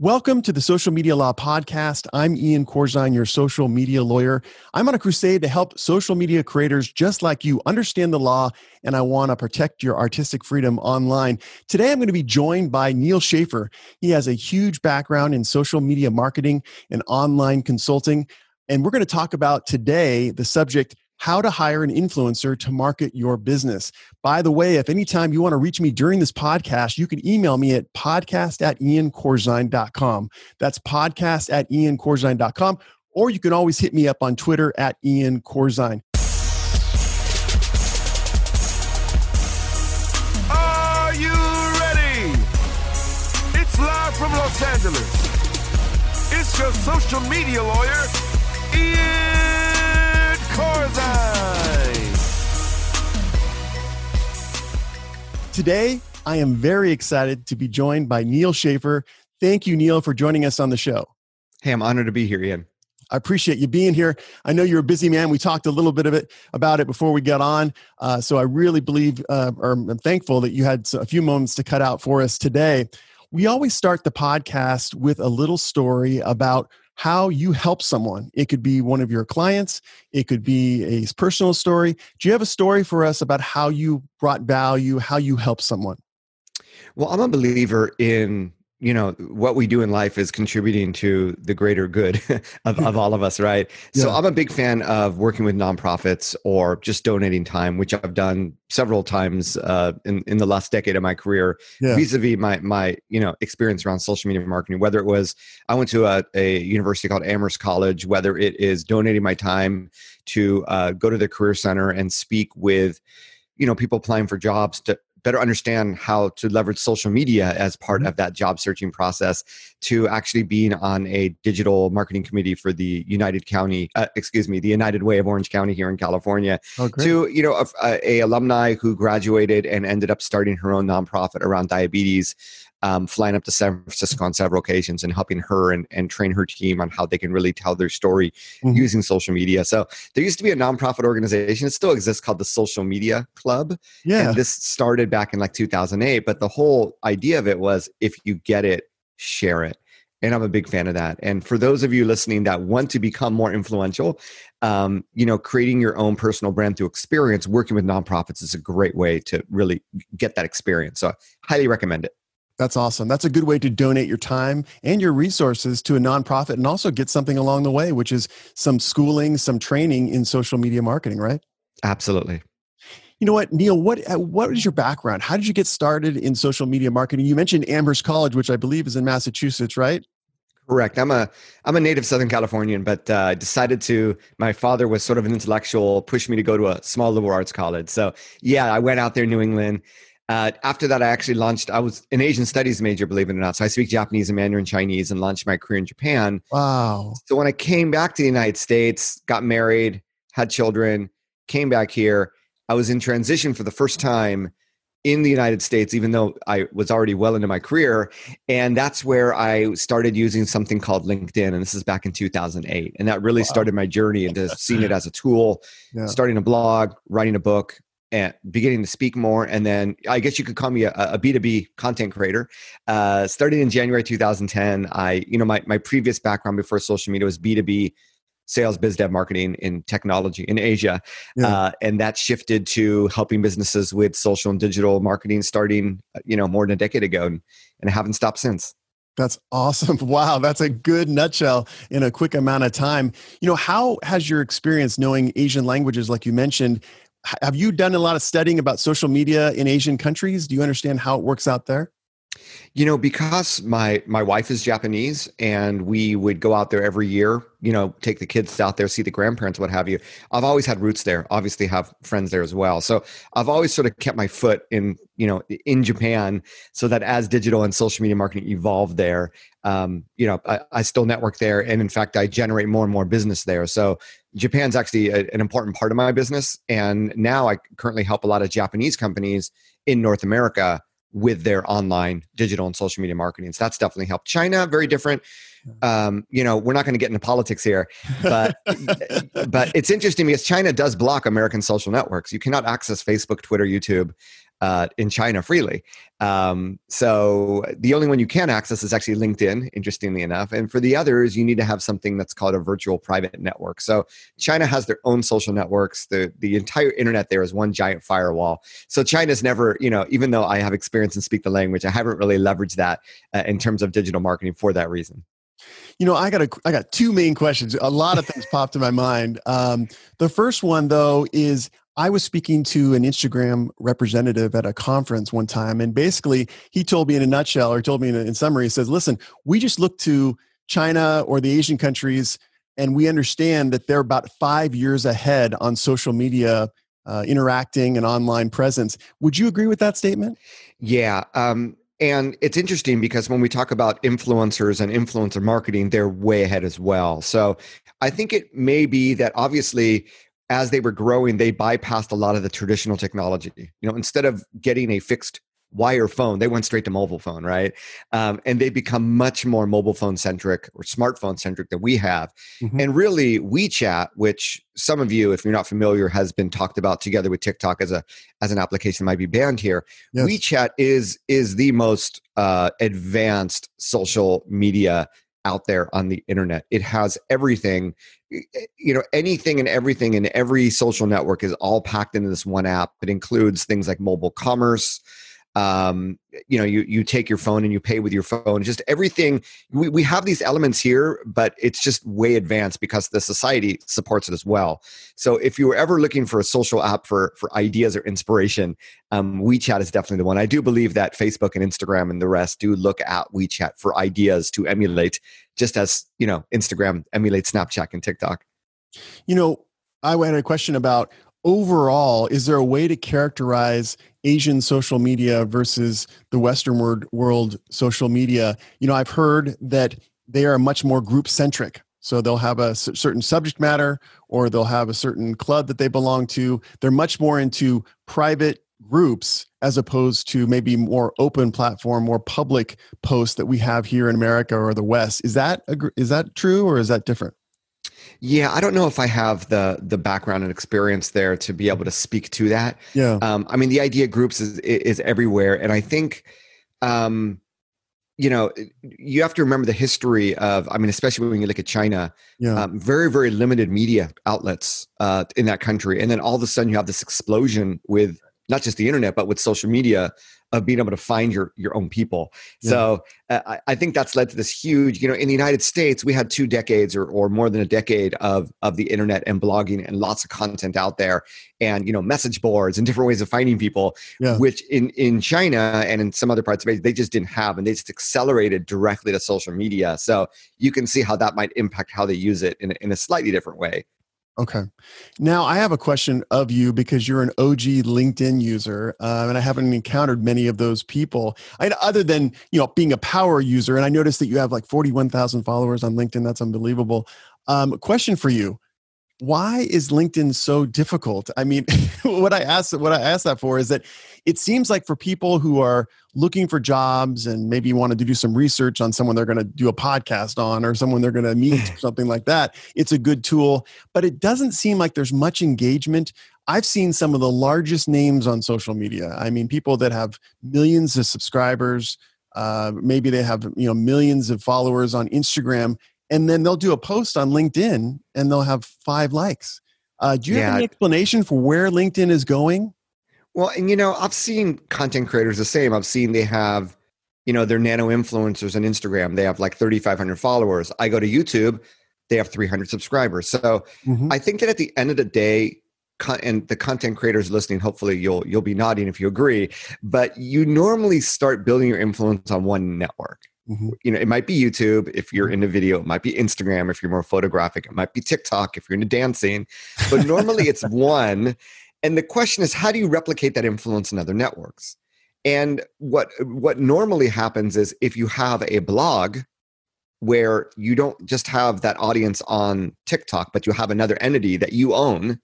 Welcome to the Social Media Law Podcast. I'm Ian Corzine, your social media lawyer. I'm on a crusade to help social media creators just like you understand the law, and I want to protect your artistic freedom online. Today, I'm going to be joined by Neal Schaffer. He has a huge background in social media marketing and online consulting. And we're going to talk about today the subject how to hire an influencer to market your business. By the way, if anytime you want to reach me during this podcast, you can email me at podcast at iancorzine.com. That's podcast at iancorzine.com. Or you can always hit me up on Twitter at Ian Corzine. Are you ready? It's live from Los Angeles. It's your social media lawyer, Ian Today, I am very excited to be joined by Neal Schaffer. Thank you, Neal, for joining us on the show. Hey, I'm honored to be here, Ian. I appreciate you being here. I know you're a busy man. We talked a little bit of it about it before we got on. Uh, so I really believe, uh, or I'm thankful that you had a few moments to cut out for us today. We always start the podcast with a little story about how you help someone. It could be one of your clients, it could be a personal story. Do you have a story for us about how you brought value, how you help someone? Well, I'm a believer in you know what we do in life is contributing to the greater good of, of all of us right yeah. so i'm a big fan of working with nonprofits or just donating time which i've done several times uh, in, in the last decade of my career yeah. vis-a-vis my my you know experience around social media marketing whether it was i went to a, a university called amherst college whether it is donating my time to uh, go to the career center and speak with you know people applying for jobs to better understand how to leverage social media as part mm-hmm. of that job searching process to actually being on a digital marketing committee for the united county uh, excuse me the united way of orange county here in california oh, to you know a, a, alumni who graduated and ended up starting her own nonprofit around diabetes um, flying up to San Francisco on several occasions and helping her and, and train her team on how they can really tell their story mm-hmm. using social media. So there used to be a nonprofit organization. It still exists called the Social Media Club. Yeah. And this started back in like 2008. But the whole idea of it was if you get it, share it. And I'm a big fan of that. And for those of you listening that want to become more influential, um, you know, creating your own personal brand through experience, working with nonprofits is a great way to really get that experience. So, I highly recommend it. That's awesome. That's a good way to donate your time and your resources to a nonprofit and also get something along the way, which is some schooling, some training in social media marketing, right? Absolutely. You know what, Neal, What uh, what is your background? How did you get started in social media marketing? You mentioned Amherst College, which I believe is in Massachusetts, right? Correct. I'm a I'm a native Southern Californian, but uh, decided to. My father was sort of an intellectual, pushed me to go to a small liberal arts college. So yeah, I went out there, in New England, uh, after that, I actually launched. I was an Asian studies major, believe it or not. So I speak Japanese and Mandarin Chinese, and launched my career in Japan. Wow! So when I came back to the United States, got married, had children, came back here, I was in transition for the first time in the United States, even though I was already well into my career. And that's where I started using something called LinkedIn. And this is back in 2008. And that really wow. started my journey into seeing it as a tool, yeah. starting a blog, writing a book, and beginning to speak more. And then I guess you could call me a a B2B content creator. Uh, starting in January 2010, I, you know, my, my previous background before social media was B2B sales, biz dev marketing in technology in Asia. Yeah. Uh, and that shifted to helping businesses with social and digital marketing starting, you know, more than a decade ago. And, and I haven't stopped since. That's awesome. Wow, that's a good nutshell in a quick amount of time. You know, how has your experience knowing Asian languages, like you mentioned, have you done a lot of studying about social media in Asian countries? Do you understand how it works out there? You know, because my my wife is Japanese and we would go out there every year, you know, take the kids out there, see the grandparents, what have you. I've always had roots there, obviously have friends there as well. So I've always sort of kept my foot in, you know, in Japan so that as digital and social media marketing evolved there, um, you know, I, I still network there. And in fact, I generate more and more business there. So Japan's actually a, an important part of my business. And now I currently help a lot of Japanese companies in North America with their online digital and social media marketing. So that's definitely helped. China, very different. Um, you know, we're not going to get into politics here, but but it's interesting because China does block American social networks. You cannot access Facebook, Twitter, YouTube. Uh, in China freely. Um, so the only one you can access is actually LinkedIn, interestingly enough. And for the others, you need to have something that's called a virtual private network. So China has their own social networks. The the entire internet there is one giant firewall. So China's never, you know, even though I have experience and speak the language, I haven't really leveraged that uh, in terms of digital marketing for that reason. You know, I got a, I got two main questions. A lot of things popped in my mind. Um, the first one, though, is I was speaking to an Instagram representative at a conference one time, and basically he told me in a nutshell, or told me in, in summary, he says, "Listen, we just look to China or the Asian countries, and we understand that they're about five years ahead on social media." Uh, interacting and online presence. Would you agree with that statement? Yeah. Um, and it's interesting because when we talk about influencers and influencer marketing, they're way ahead as well. So I think it may be that obviously as they were growing, they bypassed a lot of the traditional technology. You know, instead of getting a fixed wire phone. They went straight to mobile phone, right? Um, and they become much more mobile phone centric or smartphone centric than we have. Mm-hmm. And really, WeChat, which some of you, if you're not familiar, has been talked about together with TikTok as a as an application might be banned here. Yes. WeChat is is the most uh, advanced social media out there on the internet. It has everything, eh, eh, you know, anything and everything in every social network is all packed into this one app. It includes things like mobile commerce, um, you know you you take your phone and you pay with your phone. Just everything we, we have these elements here but it's just way advanced because the society supports it as well. So if you were ever looking for a social app for for ideas or inspiration um, wechat is definitely the one. I do believe that facebook and instagram and the rest do look at wechat for ideas to emulate just as you know instagram emulates snapchat and tiktok. You know i had a question about overall, is there a way to characterize Asian social media versus the Western world, social media? You know, I've heard that they are much more group centric. So they'll have a certain subject matter or they'll have a certain club that they belong to. They're much more into private groups as opposed to maybe more open platform, more public posts that we have here in America or the West. Is that is that true or is that different? Yeah, I don't know if I have the the background and experience there to be able to speak to that. Yeah, um, I mean, the idea groups is is everywhere, and I think, um, you know, you have to remember the history of. I mean, especially when you look at China, yeah. Um, very very limited media outlets uh, in that country, and then all of a sudden you have this explosion with not just the internet but with social media of being able to find your your own people. Yeah. So uh, I, I, think that's led to this huge. You know, in the United States, we had two decades or, or more than a decade of of the internet and blogging and lots of content out there, and you know, message boards and different ways of finding people. Yeah. Which in in China and in some other parts of Asia, they just didn't have, and they just accelerated directly to social media. So you can see how that might impact how they use it in, in a slightly different way. Okay. Now I have a question of you because you're an OG LinkedIn user, uh, and I haven't encountered many of those people. I, other than you know being a power user, and I noticed that you have like 41,000 followers on LinkedIn. That's unbelievable. Um, question for you: why is linkedin so difficult? I mean what i ask what i asked that for is that it seems like for people who are looking for jobs and maybe wanted to do some research on someone they're going to do a podcast on or someone they're going to meet or something like that it's a good tool but it doesn't seem like there's much engagement. I've seen some of the largest names on social media. I mean people that have millions of subscribers uh, maybe they have you know millions of followers on instagram and then they'll do a post on LinkedIn and they'll have five likes. Uh, do you yeah. have any explanation for where LinkedIn is going? Well, and you know, I've seen content creators the same. I've seen they have, you know, they're nano influencers on Instagram. They have like 3,500 followers. I go to YouTube, they have 300 subscribers. So mm-hmm. I think that at the end of the day, and the content creators listening hopefully you'll you'll be nodding if you agree but you normally start building your influence on one network Mm-hmm. You know, it might be YouTube if you're mm-hmm. into video, it might be Instagram if you're more photographic, it might be TikTok if you're into dancing, but normally it's one. And the question is, how do you replicate that influence in other networks? And what what normally happens is if you have a blog where you don't just have that audience on TikTok, but you have another entity that you own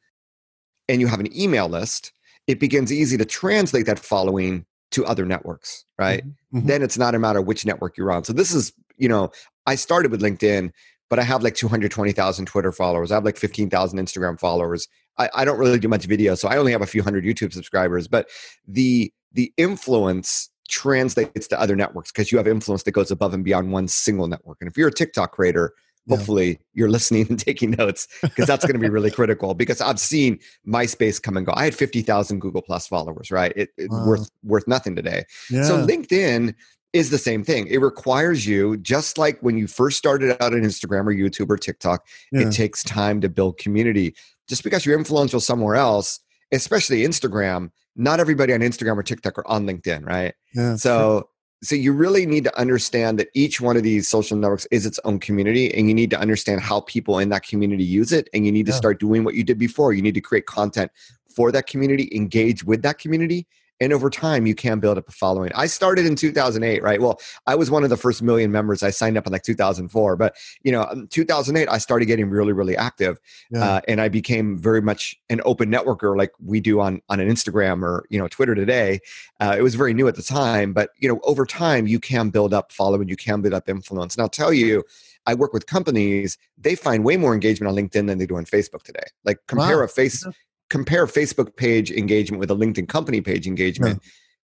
and you have an email list, it begins easy to translate that following to other networks, right? Mm-hmm. mm-hmm. Then it's not a matter which network you're on. So this is, you know, I started with LinkedIn, but I have like 220,000 Twitter followers. I have like 15,000 Instagram followers. I, I don't really do much video, so I only have a few hundred YouTube subscribers. But the the influence translates to other networks because you have influence that goes above and beyond one single network. And if you're a TikTok creator, hopefully yeah. you're listening and taking notes because that's going to be really critical because I've seen MySpace come and go. I had 50,000 Google Plus followers, right? It, it's wow. worth worth nothing today. Yeah. So LinkedIn is the same thing. It requires you, just like when you first started out on Instagram or YouTube or TikTok, yeah. it takes time to build community. Just because you're influential somewhere else, especially Instagram, not everybody on Instagram or TikTok are on LinkedIn, right? Yeah, so. So you really need to understand that each one of these social networks is its own community and you need to understand how people in that community use it and you need to start doing what you did before. You need to create content for that community, engage with that community and over time you can build up a following i started in 2008 right well i was one of the first million members i signed up in like 2004 but you know 2008 i started getting really really active yeah. uh, and i became very much an open networker like we do on on an instagram or you know twitter today uh, it was very new at the time but you know over time you can build up following you can build up influence and i'll tell you I work with companies, they find way more engagement on LinkedIn than they do on Facebook today. Like compare wow. a face compare Facebook page engagement with a LinkedIn company page engagement. Yeah.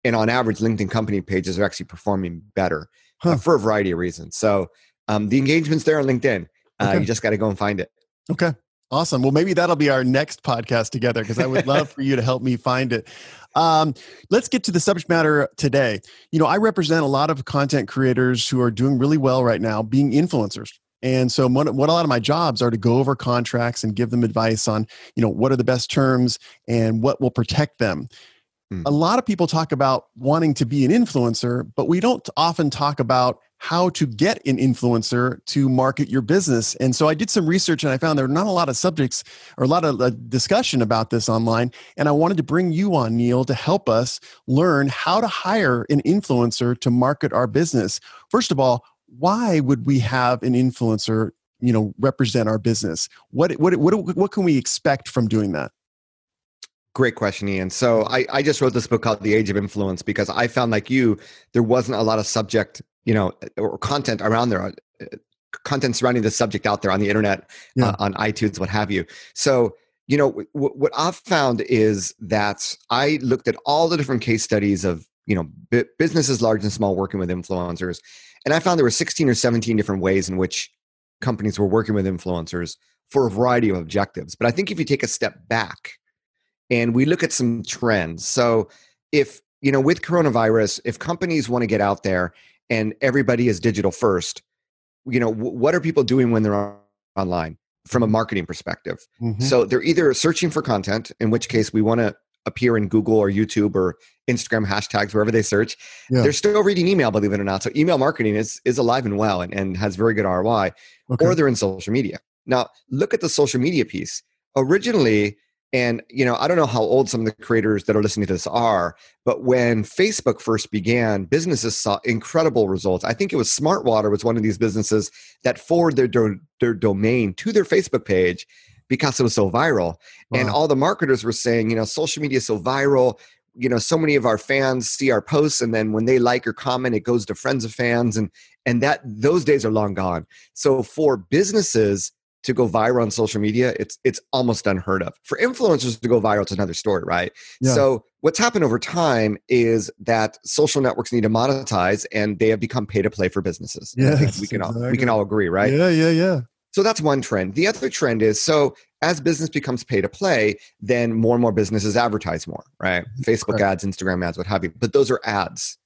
And on average, LinkedIn company pages are actually performing better uh, huh. uh, for a variety of reasons. So um, the engagement's there on LinkedIn. Uh, okay. You just got to go and find it. Okay. Awesome. Well, maybe that'll be our next podcast together because I would love for you to help me find it. Um, let's get to the subject matter today. You know, I represent a lot of content creators who are doing really well right now, being influencers. And so what, what a lot of my jobs are to go over contracts and give them advice on, you know, what are the best terms and what will protect them. Mm. A lot of people talk about wanting to be an influencer, but we don't often talk about how to get an influencer to market your business. And so I did some research and I found there are not a lot of subjects or a lot of uh, discussion about this online. And I wanted to bring you on, Neal, to help us learn how to hire an influencer to market our business. First of all, why would we have an influencer you know represent our business what what what, what can we expect from doing that Great question, Ian. So I, I just wrote this book called The Age of Influence because I found like you, there wasn't a lot of subject, you know, or content around there, uh, content surrounding the subject out there on the internet, yeah. uh, on iTunes, what have you. So, you know, w- what I've found is that I looked at all the different case studies of, you know, b- businesses large and small working with influencers. And I found there were 16 or 17 different ways in which companies were working with influencers for a variety of objectives. But I think if you take a step back and we look at some trends, so if, you know, with coronavirus, if companies want to get out there and everybody is digital first, you know, what are people doing when they're online? from a marketing perspective. Mm-hmm. So they're either searching for content, in which case we want to appear in Google or YouTube or Instagram hashtags, wherever they search. Yeah. They're still reading email, believe it or not. So email marketing is, is alive and well and, and has very good ROI, okay. or they're in social media. Now, look at the social media piece. Originally, and you know, I don't know how old some of the creators that are listening to this are, but when Facebook first began, businesses saw incredible results. I think it was Smartwater was one of these businesses that forwarded their, their domain to their Facebook page because it was so viral. Wow. And all the marketers were saying, you know, social media is so viral. You know, so many of our fans see our posts, and then when they like or comment, it goes to friends of fans, and and that those days are long gone. So for businesses to go viral on social media, it's it's almost unheard of. For influencers to go viral, it's another story, right? Yeah. So what's happened over time is that social networks need to monetize, and they have become pay to play for businesses. Yeah, we can exactly. all we can all agree, right? Yeah, yeah, yeah. So that's one trend. The other trend is so as business becomes pay to play, then more and more businesses advertise more, right? Mm-hmm. Facebook ads, Instagram ads, what have you. But those are ads.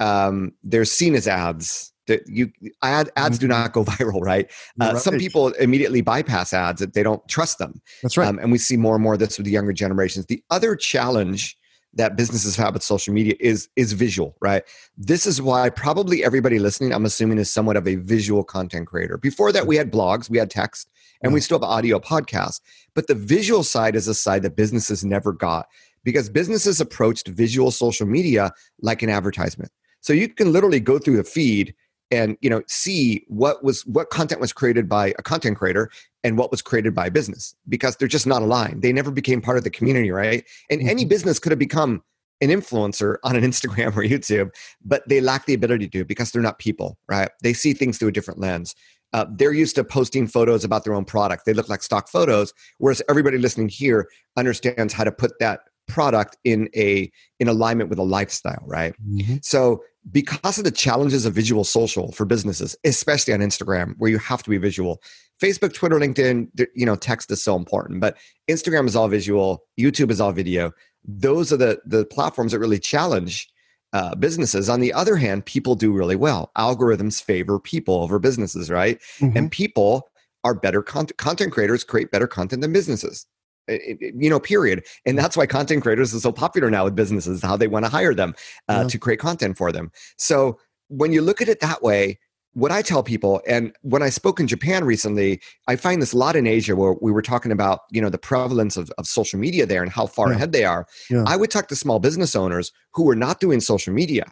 Um, they're seen as ads. That you ad, ads do not go viral, right? Uh, right? Some people immediately bypass ads; that they don't trust them. That's right. Um, and we see more and more of this with the younger generations. The other challenge that businesses have with social media is is visual right? This is why probably everybody listening i'm assuming is somewhat of a visual content creator. Before that we had blogs we had text and we mm. still have audio podcasts. But the visual side is a side that businesses never got because businesses approached visual social media like an advertisement. So you can literally go through the feed and you know see what was what content was created by a content creator and what was created by a business because they're just not aligned. They never became part of the community right? And mm-hmm. any business could have become an influencer on an instagram or youtube but they lack the ability to because they're not people right? They see things through a different lens. Uh, they're used to posting photos about their own product. They look like stock photos whereas everybody listening here understands how to put that product in a in alignment with a lifestyle right? Mm-hmm. so because of the challenges of visual social for businesses especially on instagram where you have to be visual facebook twitter LinkedIn, you know text is so important but instagram is all visual youtube is all video. Those are the the platforms that really challenge uh, businesses. On the other hand people do really well. Algorithms favor people over businesses right? Mhm. and people are better content content creators create better content than businesses you know period and that's why content creators are so popular now with businesses how they want to hire them uh, Yeah. to create content for them so when you look at it that way what i tell people and when i spoke in japan recently i find this a lot in asia where we were talking about you know the prevalence of, of social media there and how far Yeah. ahead they are Yeah. i would talk to small business owners who were not doing social media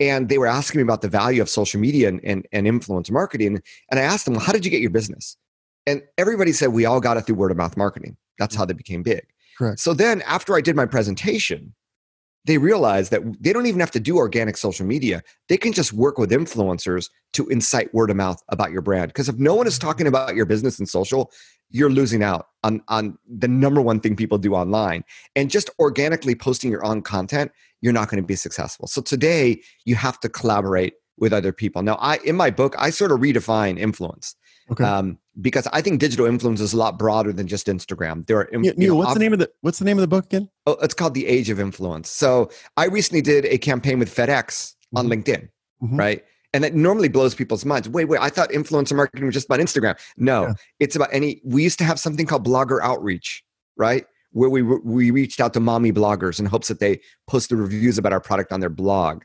and they were asking me about the value of social media and, and, and influence marketing and i asked them well, how did you get your business and everybody said we all got it through word of mouth marketing that's how they became big. Correct. so then after i did my presentation they realized that they don't even have to do organic social media. They can just work with influencers to incite word of mouth about your brand. Because if no one is talking about your business in social you're losing out on, on the number one thing people do online. And just organically posting your own content you're not going to be successful. So today you have to collaborate with other people. Now i in my book i sort of redefine influence. Okay. um, because i think digital influence is a lot broader than just instagram there are you Neal, know, what's op- the name of the What's the name of the book again? Oh, it's called the Age of Influence. So I recently did a campaign with FedEx on Mhm. LinkedIn, Mhm. right? And that normally blows people's minds. Wait, wait, I thought influencer marketing was just about Instagram. No, Yeah. it's about any. We used to have something called blogger outreach, right? Where we we reached out to mommy bloggers in hopes that they post the reviews about our product on their blog.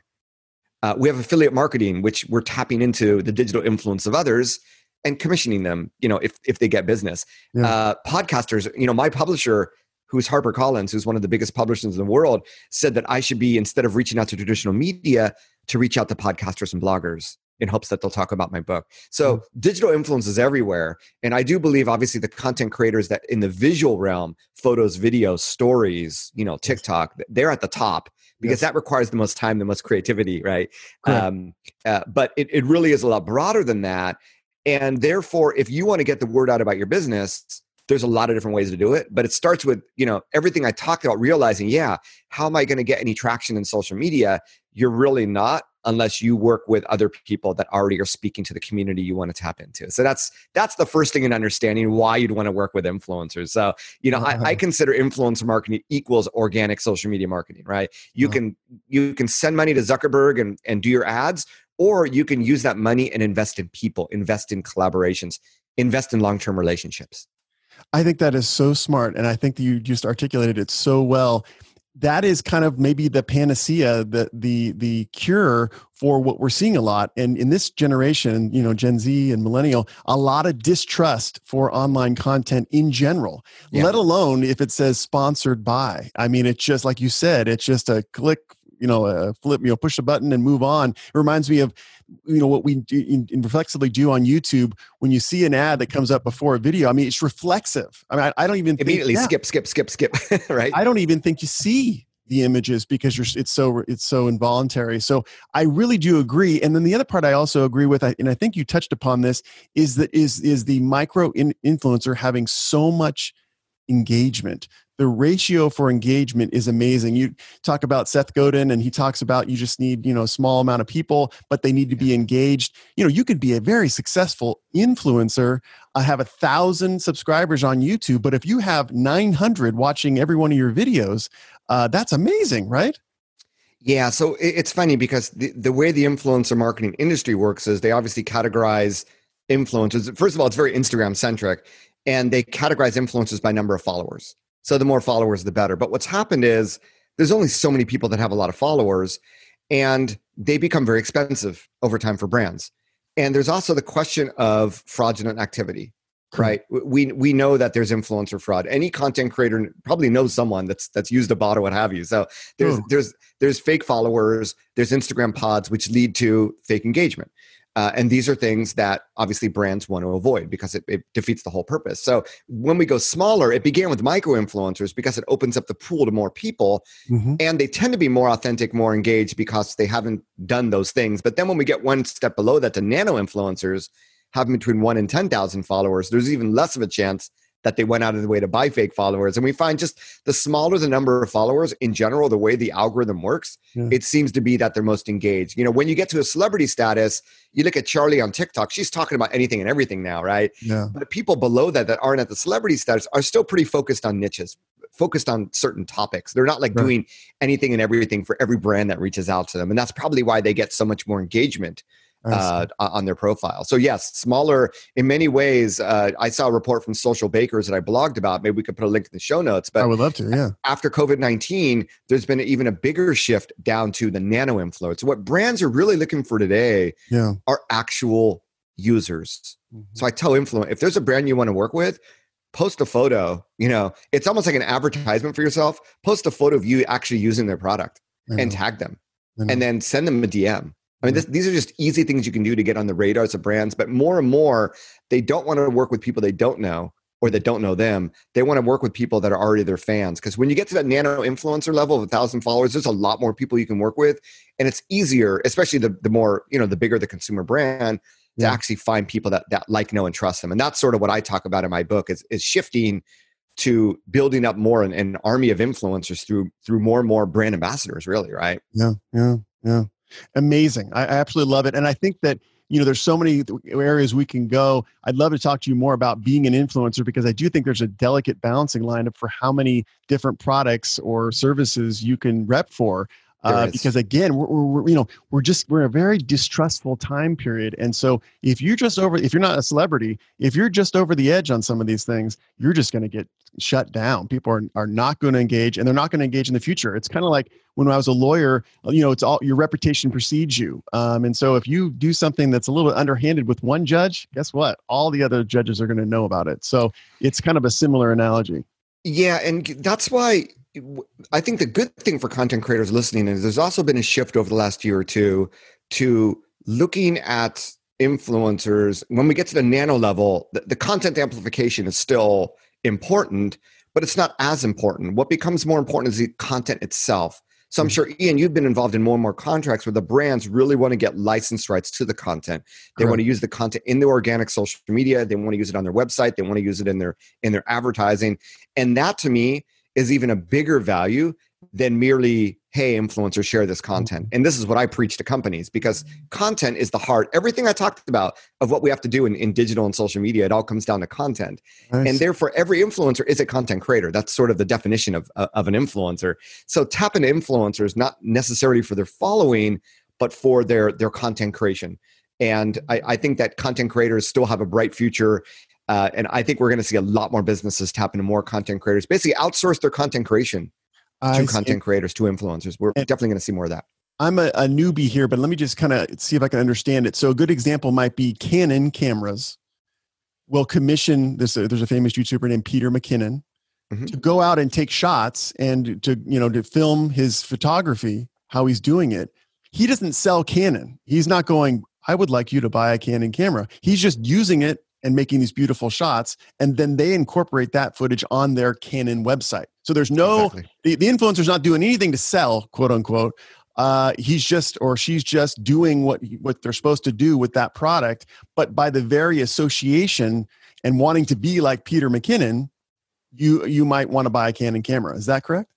Uh, we have affiliate marketing, which we're tapping into the digital influence of others and commissioning them. You know, if if they get business, Yeah. uh, podcasters. You know, my publisher who's HarperCollins, who's one of the biggest publishers in the world, said that I should be, instead of reaching out to traditional media, to reach out to podcasters and bloggers in hopes that they'll talk about my book. So digital influence is everywhere. And I do believe, obviously, the content creators that in the visual realm, photos, videos, stories, you know, TikTok, they're at the top because Yes. that requires the most time, the most creativity, right? Um, uh, but it, it really is a lot broader than that. And therefore, if you want to get the word out about your business, there's a lot of different ways to do it but it starts with you know everything i talked about realizing yeah how am i going to get any traction in social media? You're really not unless you work with other people that already are speaking to the community you want to tap into. So that's that's the first thing in understanding why you'd want to work with influencers. So you know I, I uh-huh. consider influencer marketing equals organic social media marketing right? You Wow. can you can send money to zuckerberg and and do your ads or you can use that money and invest in people invest in collaborations invest in long-term relationships I think that is so smart, and I think that you just articulated it so well. That is kind of maybe the panacea, the the the cure for what we're seeing a lot, and in this generation, you know, Gen Z and millennial, a lot of distrust for online content in general. Yeah. Let alone if it says sponsored by. I mean, it's just like you said, it's just a click, you know, a flip, you know, push a button and move on. It reminds me of you know what we do reflexively do on YouTube when you see an ad that comes up before a video. I mean, it's reflexive. I mean, I, I don't even think, immediately yeah, skip skip skip skip right I don't even think you see the images because you're it's so it's so involuntary. So I really do agree. And then the other part I also agree with, and I think you touched upon this, is that is is the micro in, influencer having so much engagement. The ratio for engagement is amazing. You talk about Seth Godin, and he talks about you just need you know a small amount of people, but they need to be engaged. You know, you could be a very successful influencer, uh, have a thousand subscribers on YouTube, but if you have 900 watching every one of your videos, uh, that's amazing, right? Yeah, so it's funny because the, the way the influencer marketing industry works is they obviously categorize influencers. First of all, it's very Instagram centric, and they categorize influencers by number of followers. So the more followers, the better. But what's happened is there's only so many people that have a lot of followers, and they become very expensive over time for brands. And there's also the question of fraudulent activity hmm. right we we know that there's influencer fraud any content creator probably knows someone that's that's used a bot or what have you so there's True. there's there's fake followers there's instagram pods which lead to fake engagement uh, and these are things that obviously brands want to avoid because it, it defeats the whole purpose so when we go smaller it began with micro influencers because it opens up the pool to more people Mhm. and they tend to be more authentic more engaged because they haven't done those things but then when we get one step below that to nano influencers having between one and 10,000 followers, there's even less of a chance that they went out of the way to buy fake followers. And we find just the smaller the number of followers in general, the way the algorithm works, yeah. it seems to be that they're most engaged. You know, when you get to a celebrity status, you look at Charli on TikTok, she's talking about anything and everything now, right? Yeah. But people below that that aren't at the celebrity status are still pretty focused on niches, focused on certain topics. They're not like right. doing anything and everything for every brand that reaches out to them. And that's probably why they get so much more engagement uh, on their profile. So yes, smaller in many ways. Uh, I saw a report from Socialbakers that I blogged about. Maybe we could put a link in the show notes. But I would love to. Yeah. After COVID nineteen, there's been even a bigger shift down to the nano influence. What brands are really looking for today yeah. are actual users. Mm-hmm. So I tell influence if there's a brand you want to work with, post a photo. You know, it's almost like an advertisement for yourself. Post a photo of you actually using their product and tag them, and then send them a DM I mean, mm-hmm. this, these are just easy things you can do to get on the radars of brands, but more and more, they don't want to work with people they don't know or that don't know them. They want to work with people that are already their fans. Because when you get to that nano influencer level of a thousand followers, there's a lot more people you can work with. And it's easier, especially the, the more, you know, the bigger the consumer brand, to yeah. actually find people that, that like, know, and trust them. And that's sort of what I talk about in my book is, is shifting to building up more an, an army of influencers through through more and more brand ambassadors, really, right? Yeah, yeah, yeah amazing. I, I absolutely love it. And I think that you know there's so many areas we can go i'd love to talk to you more about being an influencer because i do think there's a delicate balancing line for how many different products or services you can rep for uh, because again we're, we're, you know we're just we're a very distrustful time period. And so if you're just over if you're not a celebrity if you're just over the edge on some of these things you're just going to get shut down. People are, are not going to engage and they're not going to engage in the future. It's kind of like when i was a lawyer you know it's all your reputation precedes you. Um, and so if you do something that's a little underhanded with one judge guess what? All the other judges are going to know about it. So it's kind of a similar analogy. Yeah and that's why I think the good thing for content creators listening is there's also been a shift over the last year or two to looking at influencers. When we get to the nano level, the, the content amplification is still important, but it's not as important. What becomes more important is the content itself. So I'm mm. sure, Ian, you've been involved in more and more contracts where the brands really want to get license rights to the content. They Correct. want to use the content in their organic social media. They want to use it on their website. They want to use it in their in their advertising. And that to me is even a bigger value than merely hey influencers share this content. Mm-hmm. and this is what i preach to companies because content is the heart. Everything i talked about of what we have to do in, in digital and social media it all comes down to content. Nice. and therefore every influencer is a content creator. That's sort of the definition of, of an influencer. So tap into influencers not necessarily for their following but for their their content creation. And I, I think that content creators still have a bright future uh, and I think we're going to see a lot more businesses tap into more content creators, basically outsource their content creation to content creators, to influencers. We're definitely going to see more of that. I'm a, a newbie here, but let me just kind of see if I can understand it. So a good example might be Canon cameras will commission this. Uh, there's a famous YouTuber named Peter McKinnon mm-hmm. to go out and take shots and to you know to film his photography, how he's doing it. He doesn't sell Canon. He's not going. I would like you to buy a Canon camera. He's just using it and making these beautiful shots and then they incorporate that footage on their canon website. So there's no exactly. the, the influencer's not doing anything to sell quote unquote. Uh, he's just or she's just doing what what they're supposed to do with that product but by the very association and wanting to be like peter mckinnon you you might want to buy a canon camera. Is that correct?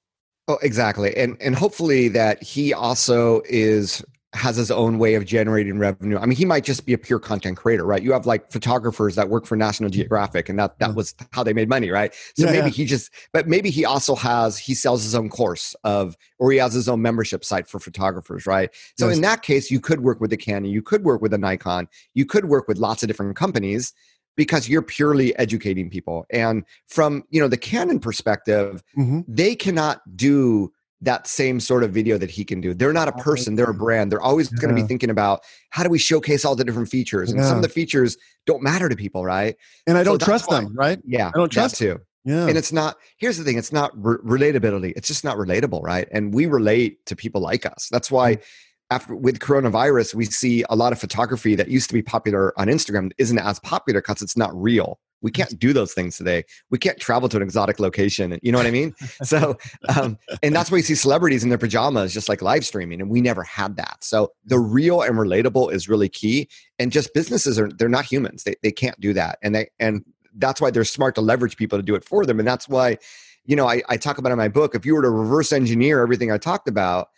Oh exactly and and hopefully that he also is has his own way of generating revenue. I mean, he might just be a pure content creator, right? You have like photographers that work for National Geographic and that that was how they made money, right? So yeah, maybe yeah. he just but maybe he also has he sells his own course of or he has his own membership site for photographers, right? So yes. in that case, you could work with a Canon, you could work with a Nikon, you could work with lots of different companies because you're purely educating people. And from, you know, the Canon perspective, mm-hmm. they cannot do that same sort of video that he can do. They're not a person, they're a brand. They're always yeah. going to be thinking about how do we showcase all the different features? And yeah. some of the features don't matter to people, right? And I don't so trust why, them, right? Yeah. I don't trust you. Yeah. And it's not, here's the thing it's not re- relatability. It's just not relatable, right? And we relate to people like us. That's why mm. after with coronavirus, we see a lot of photography that used to be popular on Instagram isn't as popular because it's not real we can't do those things today. We can't travel to an exotic location you know what i mean? So um, and that's why you see celebrities in their pajamas just like live streaming and we never had that. So the real and relatable is really key and just businesses are they're not humans. They, they can't do that and they and that's why they're smart to leverage people to do it for them and that's why you know I, I talk about in my book if you were to reverse engineer everything i talked about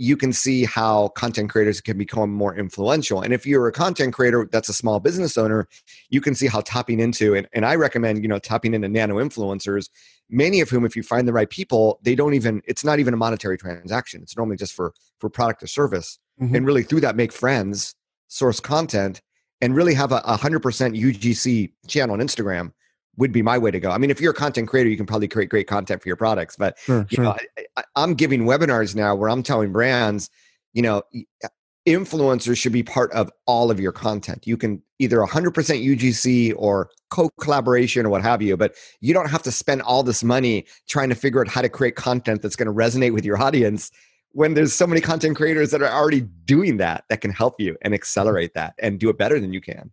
you can see how content creators can become more influential. And if you're a content creator that's a small business owner, you can see how tapping into and, and I recommend, you know, tapping into nano influencers, many of whom, if you find the right people, they don't even, it's not even a monetary transaction. It's normally just for for product or service. Mm-hmm. And really through that make friends, source content, and really have a hundred percent UGC channel on Instagram would be my way to go. I mean, if you're a content creator, you can probably create great content for your products. But sure, you sure. know, I, am giving webinars now where I'm telling brands, you know, uh, influencers should be part of all of your content. You can either 100% UGC or co-collaboration or what have you, but you don't have to spend all this money trying to figure out how to create content that's going to resonate with your audience when there's so many content creators that are already doing that that can help you and accelerate that and do it better than you can.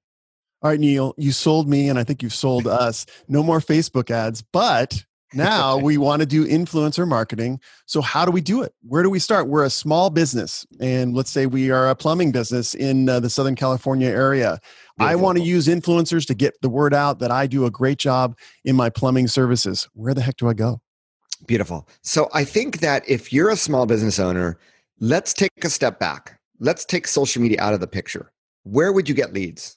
All right, Neal, you sold me, and I think you've sold us. No more Facebook ads, but now we want to do influencer marketing. So, how do we do it? Where do we start? We're a small business, and let's say we are a plumbing business in uh, the Southern California area. I want to use influencers to get the word out that I do a great job in my plumbing services. Where the heck do I go? Beautiful. So, I think that if you're a small business owner, let's take a step back. Let's take social media out of the picture. Where would you get leads?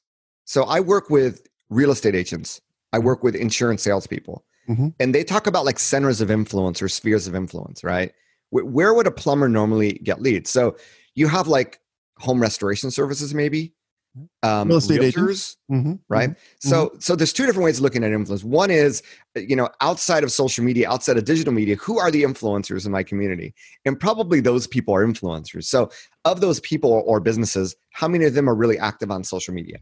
So I work with real estate agents. I mm-hmm. work with insurance salespeople, mm-hmm. and they talk about like centers of influence or spheres of influence, right? Where would a plumber normally get leads? So you have like home restoration services, maybe um, real estate realtors, mm-hmm. right? Mm-hmm. So, mm-hmm. so there's two different ways of looking at influence. One is, you know, outside of social media, outside of digital media, who are the influencers in my community? And probably those people are influencers. So, of those people or businesses, how many of them are really active on social media?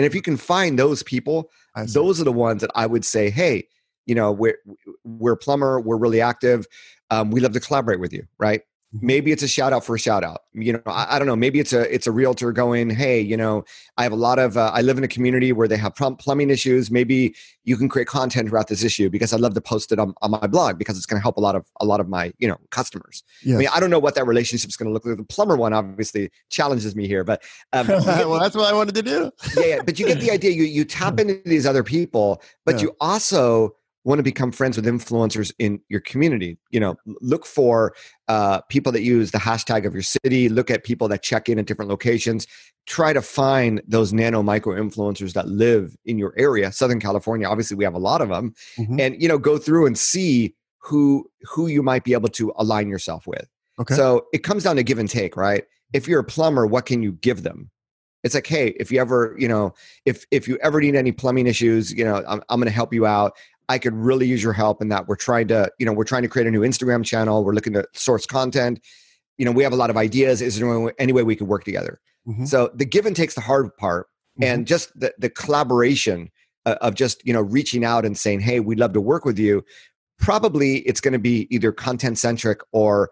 And if you can find those people, those are the ones that I would say, hey, you know, we're we're plumber, we're really active. Um, we love to collaborate with you, right? Maybe it's a shout out for a shout out. You know I, I, don't know maybe it's a it's a realtor going hey you know i have a lot of uh, i live in a community where they have plumbing issues. Maybe you can create content about this issue because i'd love to post it on, on my blog because it's going to help a lot of a lot of my you know customers. Yes. i mean i don't know what that relationship is going to look like. The plumber one obviously challenges me here but um, well that's what i wanted to do. Yeah, yeah but you get the idea. You you tap into these other people but yeah. you also want to become friends with influencers in your community you know look for uh, people that use the hashtag of your city look at people that check in at different locations try to find those nano micro influencers that live in your area southern california obviously we have a lot of them mm-hmm. and you know go through and see who who you might be able to align yourself with. Okay. So it comes down to give and take right? If you're a plumber what can you give them? It's like hey if you ever you know if if you ever need any plumbing issues you know i'm, I'm going to help you out I could really use your help in that. We're trying to, you know, we're trying to create a new Instagram channel. We're looking to source content. You know, we have a lot of ideas. Is there any way we could work together? Mm-hmm. So the give and takes the hard part, mm-hmm. and just the the collaboration uh, of just you know reaching out and saying, "Hey, we'd love to work with you." Probably it's going to be either content centric or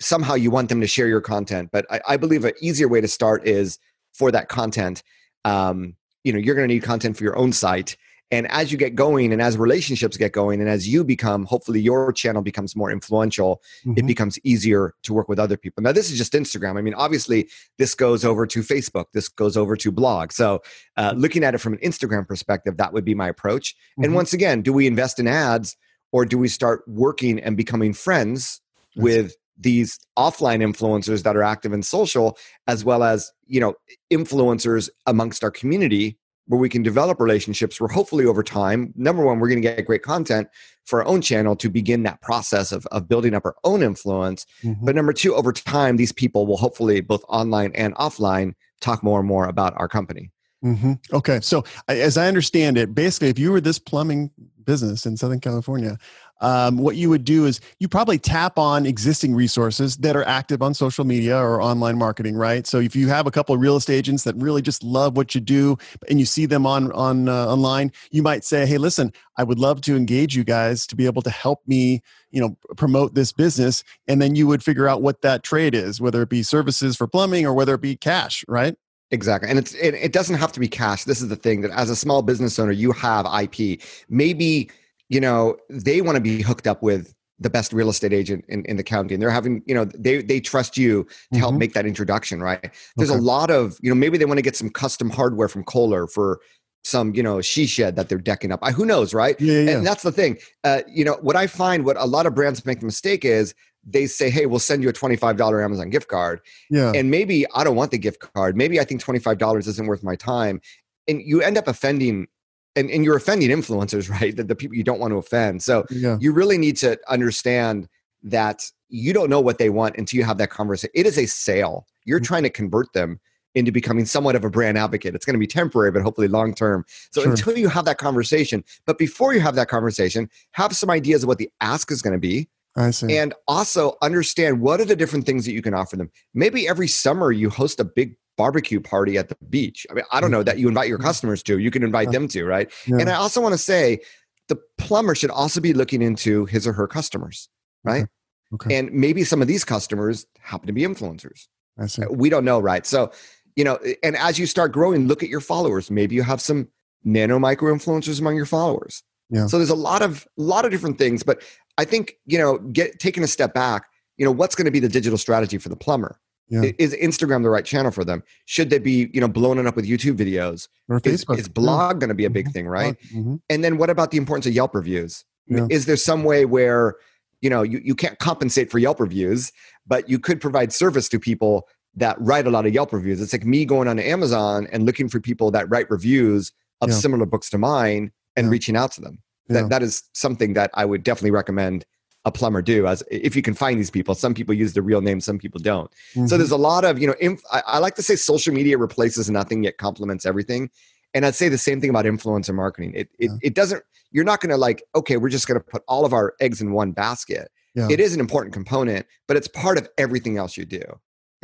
somehow you want them to share your content. But I, I believe an easier way to start is for that content. Um, you know, you're going to need content for your own site and as you get going and as relationships get going and as you become, hopefully your channel becomes more influential, mm-hmm. it becomes easier to work with other people. Now, this is just Instagram. I mean, obviously, this goes over to Facebook, this goes over to blog. So, uh, looking at it from an Instagram perspective, that would be my approach. Mm-hmm. And once again, do we invest in ads or do we start working and becoming friends with these offline influencers that are active in social as well as you know influencers amongst our community where we can develop relationships where hopefully over time, number one, we're going to get great content for our own channel to begin that process of, of building up our own influence. Mm-hmm. But number two, over time, these people will hopefully both online and offline talk more and more about our company. Mm-hmm. Okay. So, as I understand it, basically, if you were this plumbing business in Southern California, um, what you would do is you probably tap on existing resources that are active on social media or online marketing, right? So if you have a couple of real estate agents that really just love what you do and you see them on on uh, online, you might say, "Hey, listen, I would love to engage you guys to be able to help me, you know, promote this business." And then you would figure out what that trade is, whether it be services for plumbing or whether it be cash, right? Exactly. And it's it, it doesn't have to be cash. This is the thing that as a small business owner, you have IP. Maybe you know they want to be hooked up with the best real estate agent in, in the county and they're having you know they they trust you to mm-hmm. help make that introduction right there's okay. a lot of you know maybe they want to get some custom hardware from kohler for some you know she shed that they're decking up. I, who knows, right? Yeah, yeah. And that's the thing. Uh, you know what I find what a lot of brands make the mistake is they say, "Hey, we'll send you a twenty-five dollar Amazon gift card," yeah. and maybe I don't want the gift card. Maybe I think twenty-five dollars isn't worth my time, and you end up offending. And, and you're offending influencers, right? The, the people you don't want to offend. So yeah. you really need to understand that you don't know what they want until you have that conversation. It is a sale. You're Mhm. trying to convert them into becoming somewhat of a brand advocate. It's going to be temporary, but hopefully long term. So Sure. until you have that conversation, but before you have that conversation, have some ideas of what the ask is going to be, I see. and also understand what are the different things that you can offer them. Maybe every summer you host a big barbecue party at the beach. I mean, I don't know that you invite your Mhm. customers to. You can invite them to, right? Yeah. And I also want to say the plumber should also be looking into his or her customers, right? Okay. And maybe some of these customers happen to be influencers. I see. We don't know, right? So, you know, and as you start growing, look at your followers. Maybe you have some nano micro influencers among your followers. Yeah. So there's a lot of lot of different things, but I think you know, get taking a step back. You know, what's going to be the digital strategy for the plumber? Yeah. Is Instagram the right channel for them? Should they be, you know, blowing it up with YouTube videos? Or Is, Facebook. is blog going to be a big Mhm. thing, right? Mhm. And then what about the importance of Yelp reviews? Yeah. Is there some way where you know you, you can't compensate for Yelp reviews, but you could provide service to people that write a lot of Yelp reviews? It's like me going on Amazon and looking for people that write reviews of Yeah. similar books to mine and Yeah. reaching out to them. Yeah. That that is something that I would definitely recommend a plumber do as if you can find these people some people use the real name some people don't so Mhm. there's a lot of you know inf- I, I like to say social media replaces nothing yet complements everything and i'd say the same thing about influencer marketing it it, Yeah. it doesn't you're not going to like okay we're just going to put all of our eggs in one basket Yeah. it is an important component but it's part of everything else you do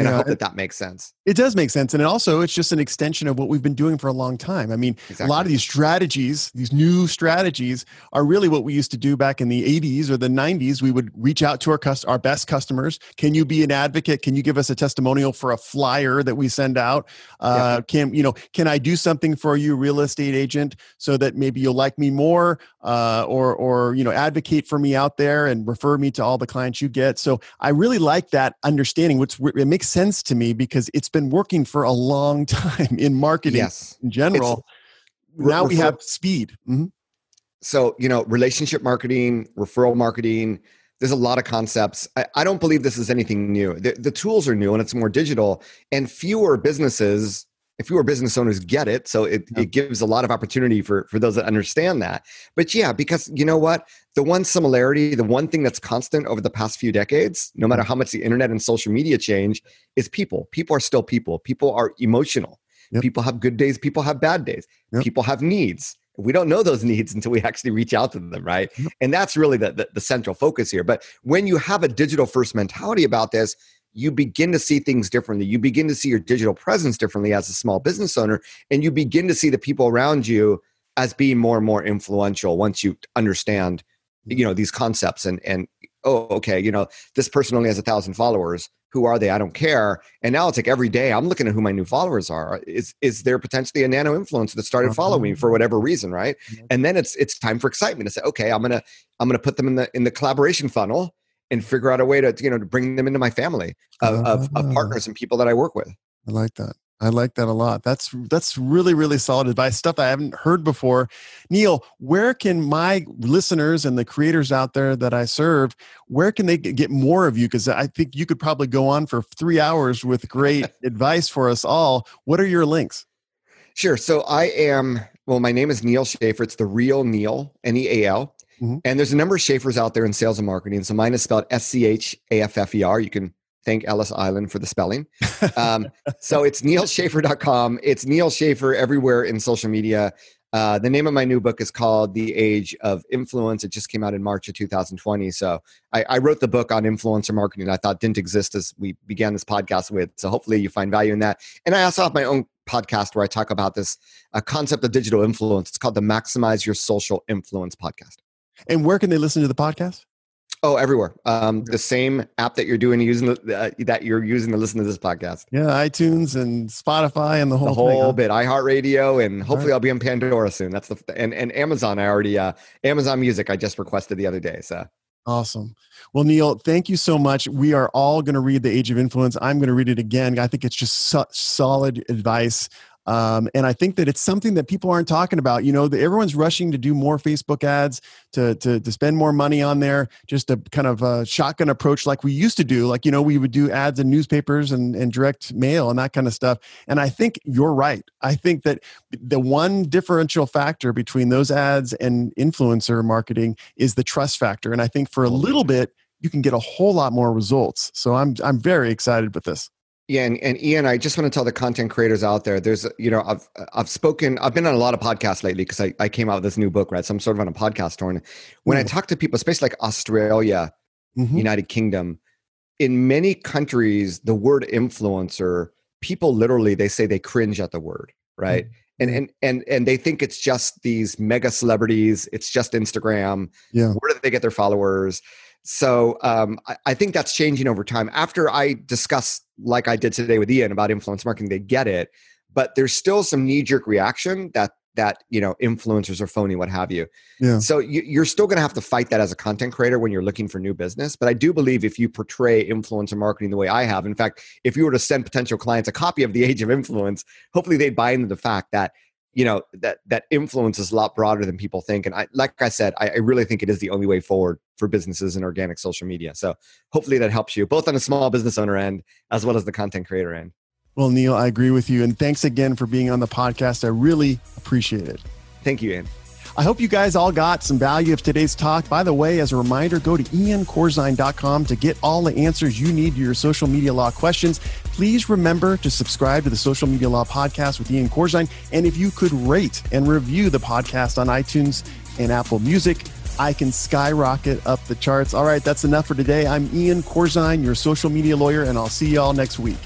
and i hope that that makes sense It does make sense. And it also, it's just an extension of what we've been doing for a long time. I mean, exactly. a lot of these strategies, these new strategies, are really what we used to do back in the 80s or the 90s. We would reach out to our cust- our best customers. Can you be an advocate? Can you give us a testimonial for a flyer that we send out? Uh, Can you know? Can I do something for you, real estate agent, so that maybe you'll like me more, uh, or or you know, advocate for me out there and refer me to all the clients you get. So I really like that understanding. Which it makes sense to me because it's been working for a long time in marketing yes in general. Re- now we have speed. Mhm. so you know relationship marketing referral marketing there's a lot of concepts i, I don't believe this is anything new the, the tools are new and it's more digital and fewer businesses fewer business owners get it so it, Yeah. it gives a lot of opportunity for for those that understand that. But yeah because you know what? The one similarity the one thing that's constant over the past few decades no matter mm-hmm. how much the internet and social media change is people. People are still people. People are emotional. Yep. people have good days people have bad days. Yep. people have needs. We don't know those needs until we actually reach out to them right? And that's really the, the, the central focus here. But when you have a digital first mentality about this you begin to see things differently. You begin to see your digital presence differently as a small business owner and you begin to see the people around you as being more and more influential once you understand you know these concepts and and oh okay you know this person only has a thousand followers. Who are they? I don't care. And now it's like every day i'm looking at who my new followers are. Is is there potentially a nano influencer that started following me oh. for whatever reason right? And then it's it's time for excitement to say okay i'm gonna i'm gonna put them in the in the collaboration funnel and figure out a way to you know to bring them into my family of, of, of Ah. partners and people that i work with I like that. I like that a lot. That's that's really really solid advice. Stuff I haven't heard before. Neal, where can my listeners and the creators out there that I serve, where can they get more of you? Because I think you could probably go on for three hours with great advice for us all. What are your links? Sure. So I am, well, my name is Neal Schaffer. It's the real Neal, N E A L. Mhm. And there's a number of Schaefers out there in sales and marketing. So mine is spelled S C H A F F E R. You can thank Ellis Island for the spelling. Um, so it's nealschaffer.com. It's Neal Schaffer everywhere in social media. Uh, the name of my new book is called The Age of Influence. It just came out in March of 2020. So I, I wrote the book on influencer marketing. I thought didn't exist as we began this podcast with. So hopefully you find value in that. And I also have my own podcast where I talk about this uh, concept of digital influence. It's called the Maximize Your Social Influence podcast. And where can they listen to the podcast? Oh, everywhere. Um, the same app that you're doing using the, uh, that you're using to listen to this podcast. Yeah, iTunes and Spotify and the whole, the whole thing. huh? bit iHeartRadio, and hopefully right. I'll be on Pandora soon. That's the and and Amazon. I already uh, Amazon Music. I just requested the other day. So Awesome. Well, Neal, thank you so much. We are all going to read The Age of Influence. I'm going to read it again. I think it's just such solid advice. Um, and I think that it's something that people aren't talking about. You know, the, everyone's rushing to do more Facebook ads, to, to, to spend more money on there, just a kind of a shotgun approach like we used to do. Like, you know, we would do ads in newspapers and, and direct mail and that kind of stuff. And I think you're right. I think that the one differential factor between those ads and influencer marketing is the trust factor. And I think for a little bit, you can get a whole lot more results. So I'm I'm very excited with this. Yeah, and, and Ian, I just want to tell the content creators out there. There's, you know, I've I've spoken, I've been on a lot of podcasts lately because I, I came out with this new book, right? So I'm sort of on a podcast tour. And when mm. I talk to people, especially like Australia, mm-hmm. United Kingdom, in many countries, the word influencer, people literally they say they cringe at the word, right? Mm. And and and and they think it's just these mega celebrities, it's just Instagram. Yeah. Where do they get their followers? So um, I, I, think that's changing over time. After I discuss, like I did today with Ian about influence marketing, they get it, but there's still some knee jerk reaction that that you know influencers are phony, what have you. Yeah. So you, you're still going to have to fight that as a content creator when you're looking for new business. But I do believe if you portray influencer marketing the way I have, in fact, if you were to send potential clients a copy of The Age of Influence, hopefully they'd buy into the fact that you know that that influence is a lot broader than people think and i like i said I, I, really think it is the only way forward for businesses in organic social media so hopefully that helps you both on the small business owner end as well as the content creator end. Well neal i agree with you and thanks again for being on the podcast i really appreciate it. Thank you ian I hope you guys all got some value of today's talk. By the way, as a reminder, go to iancorzine.com to get all the answers you need to your social media law questions. Please remember to subscribe to the Social Media Law Podcast with Ian Corzine. And if you could rate and review the podcast on iTunes and Apple Music, I can skyrocket up the charts. All right, that's enough for today. I'm Ian Corzine, your social media lawyer, and I'll see you all next week.